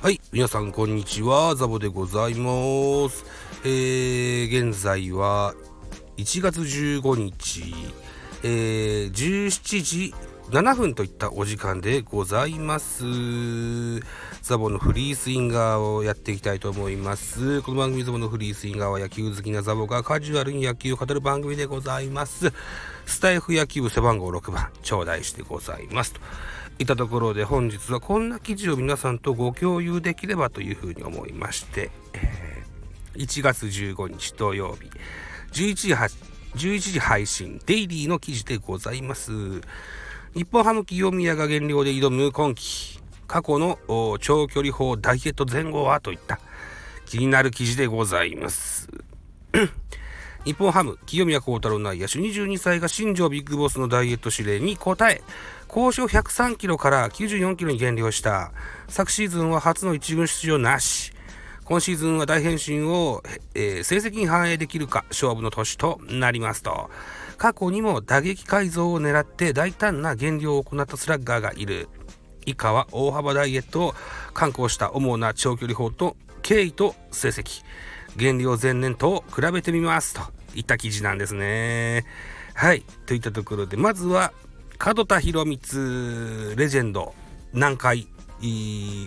はい、皆さんこんにちは、ザボでございます。えー、現在は1月15日、えー、17時7分といったお時間でございます。ザボのフリースインガーをやっていきたいと思います。この番組ザボのフリースインガーは野球好きなザボがカジュアルに野球を語る番組でございます。スタイフ野球部背番号6番、頂戴してございます。といたところで本日はこんな記事を皆さんとご共有できればというふうに思いまして、えー、1月15日土曜日11時 ,11 時配信デイリーの記事でございます。日本ハム清宮が減量で挑む今季過去の長距離砲ダイエット前後はといった気になる記事でございます。日本ハム清宮幸太郎内野手22歳が新庄ビッグボスのダイエット指令に応え交渉103キロから94キロに減量した。昨シーズンは初の1軍出場なし。今シーズンは大変身を、えー、成績に反映できるか勝負の年となりますと。過去にも打撃改造を狙って大胆な減量を行ったスラッガーがいる。以下は大幅ダイエットを敢行した主な長距離砲と経緯と成績。減量前年と比べてみますといった記事なんですね。はい。といったところで、まずは門田博光レジェンド南海オ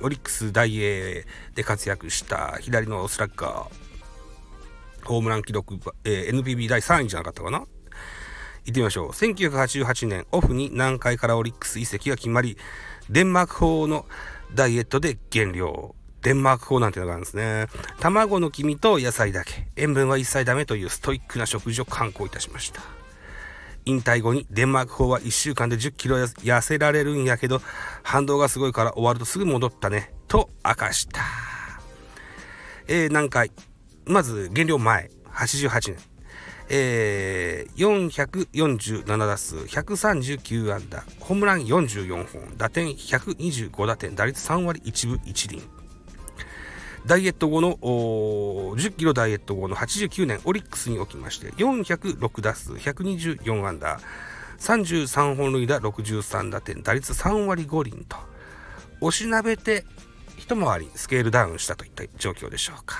リックス大英で活躍した左のスラッガーホームラン記録、えー、NPB 第3位じゃなかったかな行ってみましょう1988年オフに南海からオリックス移籍が決まりデンマーク法のダイエットで減量デンマーク法なんていうのがあるんですね。卵の黄身と野菜だけ。塩分は一切ダメというストイックな食事を観光いたしました。引退後にデンマーク法は1週間で10キロ痩せられるんやけど反動がすごいから終わるとすぐ戻ったね。と明かした。えー、何回まず減量前。88年。えー、447打数。139安打。ホームラン44本。打点125打点。打率3割1分1厘。ダイエット後の10キロダイエット後の89年オリックスにおきまして406打数124安打33本塁打63打点打率3割5厘と押しなべて一回りスケールダウンしたといった状況でしょうか。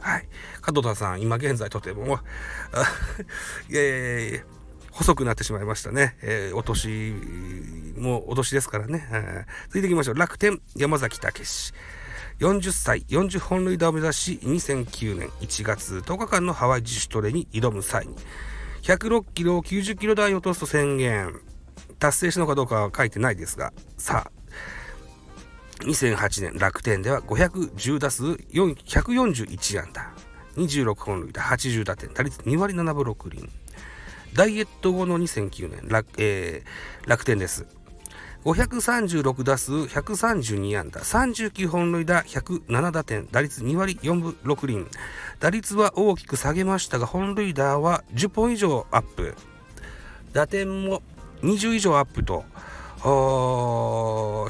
はい。門田さん、今現在とても、えー、細くなってしまいましたね。えー、お年、もうお年ですからね。続いていきましょう。楽天、山崎武史。40歳40本塁打を目指し2009年1月10日間のハワイ自主トレに挑む際に106キロを90キロ台落とすと宣言。達成したのかどうかは書いてないですがさあ2008年楽天では510打数141安打。26本塁打80打点打率2割7分6厘ダイエット後の2009年楽,、えー、楽天です。536打数132安打39本塁打107打点打率2割4分6厘。打率は大きく下げましたが本塁打は10本以上アップ。打点も20以上アップと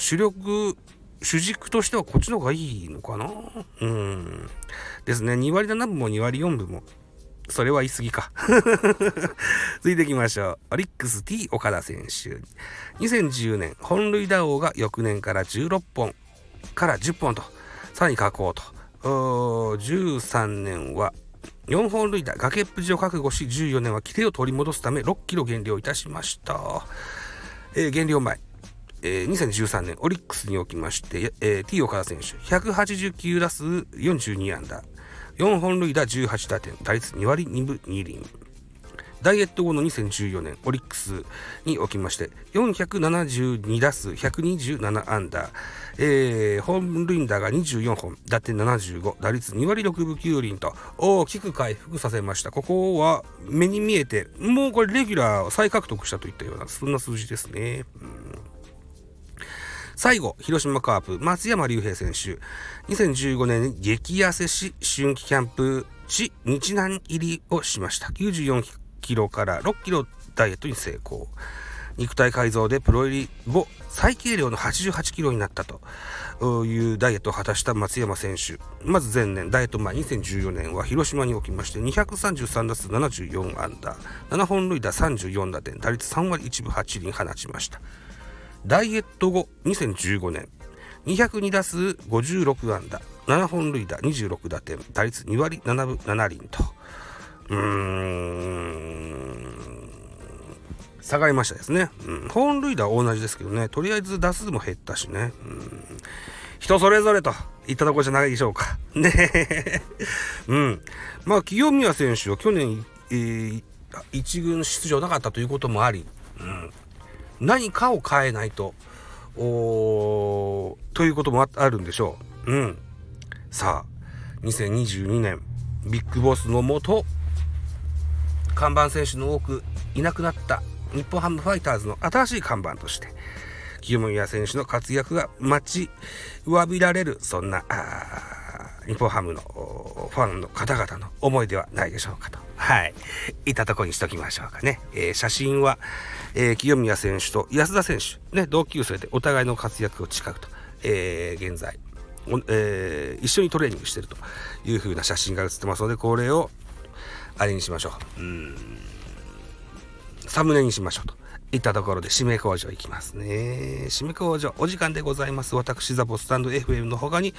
主力主軸としてはこっちの方がいいのかな？うん。ですね。2割7分も2割4分もそれは言い過ぎか。続いていきましょう。オリックス T 岡田選手。2010年、本塁打王が翌年から16本から10本と、さらに書こうと。13年は4本塁打、崖っぷちを覚悟し、14年は規定を取り戻すため6キロ減量いたしました。えー、減量前。えー、2013年オリックスにおきまして、えー、T 岡田選手189打数42安打4本塁打18打点、打率2割2分2厘。ダイエット後の2014年、オリックスにおきまして、472打数127安打、えー、本塁打が24本、打点75、打率2割6分9厘と大きく回復させました。ここは目に見えて、もうこれレギュラーを再獲得したといったような、そんな数字ですね。うん最後、広島カープ、松山竜平選手。2015年激痩せし、春季キャンプ地、日南入りをしました。94キロから6キロダイエットに成功。肉体改造でプロ入り後、最軽量の88キロになったというダイエットを果たした松山選手。まず前年、ダイエット前2014年は広島におきまして233打数74安打、7本塁打34打点、打率3割1分8厘放ちました。ダイエット後2015年。202打数56安打、7本塁打26打点、打率2割7分7厘と、うーん、下がりましたですね。うん、本塁打は同じですけどね、とりあえず打数も減ったしね。うん、人それぞれと。いったところじゃないでしょうか。ね。うん。まあ、清宮選手は去年、えー、一軍出場なかったということもあり、うん、何かを変えないと、おということもあるんでしょう。うん。さあ、2022年、ビッグボスのもと、看板選手の多くいなくなった日本ハムファイターズの新しい看板として、清宮選手の活躍が待ちわびられる、そんな、日本ハムのファンの方々の思いではないでしょうかと。はい。いったとこにしときましょうかね。えー、写真は、えー、清宮選手と安田選手、ね、同級生でお互いの活躍を誓うと、えー、現在、えー、一緒にトレーニングしているというふうな写真が写ってますので、これを、あれにしましょう。うん。サムネにしましょうと。いったところで締め工場いきますね。締め工場、お時間でございます。私、ザボスタンド FM の他に、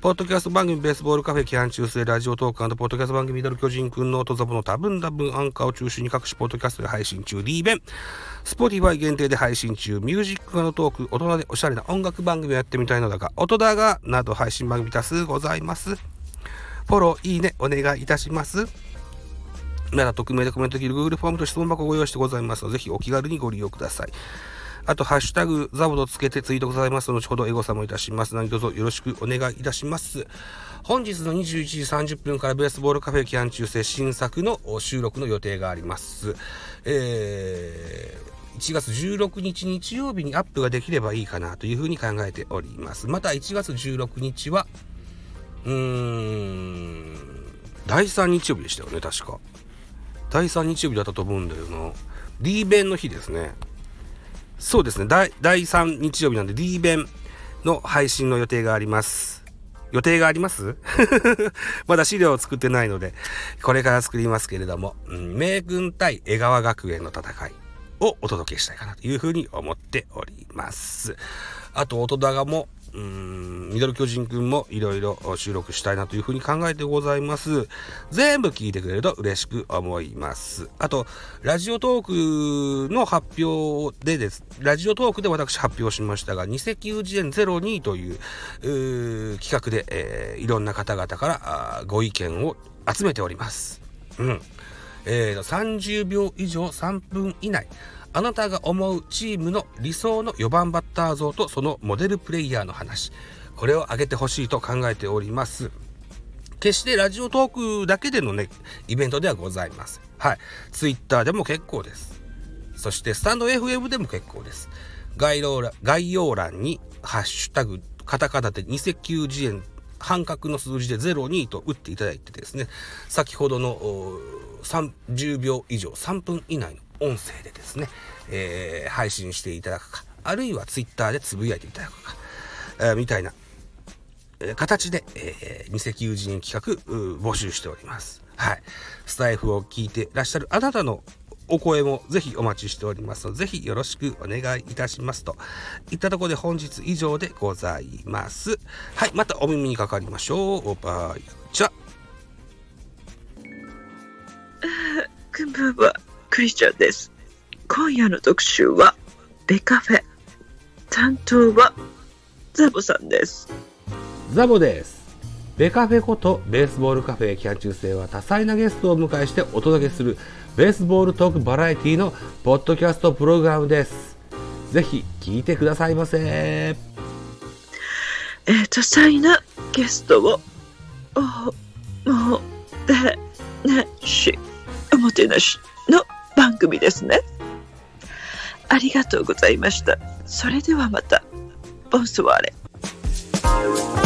ポッドキャスト番組ベースボールカフェ期間中世ラジオトークポッドキャスト番組ミドル巨人くんの音ザボの多分多分アンカーを中心に各種ポッドキャストで配信中、リーベン、スポティファイ限定で配信中、ミュージックのトーク、大人でおしゃれな音楽番組をやってみたいのだが、音だが、など配信番組多数ございます。フォロー、いいね、お願いいたします。まだ匿名でコメントできる Google フォームと質問箱をご用意してございますので、ぜひお気軽にご利用ください。あと、ハッシュタグ、ザボとつけてツイートございますので、後ほどエゴサもいたします。何卒よろしくお願いいたします。本日の21時30分からベースボールカフェ期間中世新作の収録の予定があります。えー、1月16日日曜日にアップができればいいかなというふうに考えております。また1月16日は、うーん、第3日曜日でしたよね、確か。第3日曜日だったと思うんだよな。リーベンの日ですね。そうですね。第第3日曜日なんで、リーベンの配信の予定があります。予定があります？まだ資料を作ってないので、これから作りますけれども、うん、名軍対江川学園の戦いをお届けしたいかなというふうに思っております。あと、音高もうん、ミドル巨人くんもいろいろ収録したいなというふうに考えてございます。全部聞いてくれると嬉しく思います。あと、ラジオトークの発表でです。ラジオトークで私発表しましたが、二石油次元02というう企画で、えー、いろんな方々からご意見を集めております。うん。えー、30秒以上3分以内。あなたが思うチームの理想の4番バッター像とそのモデルプレイヤーの話これを挙げてほしいと考えております。決してラジオトークだけでのねイベントではございません。はい。ツイッターでも結構です。そしてスタンド FM でも結構です。概要欄概要欄にハッシュタグカタカナで二石油次元半角の数字で02と打っていただいてですね。先ほどの30秒以上3分以内の音声でですね、えー、配信していただくか、あるいは Twitter でつぶやいていただくか、えー、みたいな、形で、えー、二石友人企画募集しております。はい。スタイフを聞いてらっしゃるあなたのお声もぜひお待ちしておりますので、ぜひよろしくお願いいたしますといったところで本日以上でございます。はい。またお耳にかかりましょう。バイチャ。こんばんは。クリスチャンです。今夜の特集はベカフェ。担当はザボさんです。ザボです。ベカフェことベースボールカフェ期間中世は多彩なゲストをお迎えしてお届けするベースボールトークバラエティのポッドキャストプログラムです。ぜひ聞いてくださいませ。えー、多彩なゲストをおもてなしおもてなしの番組ですね。ありがとうございました。それではまた。ボンスワーレ。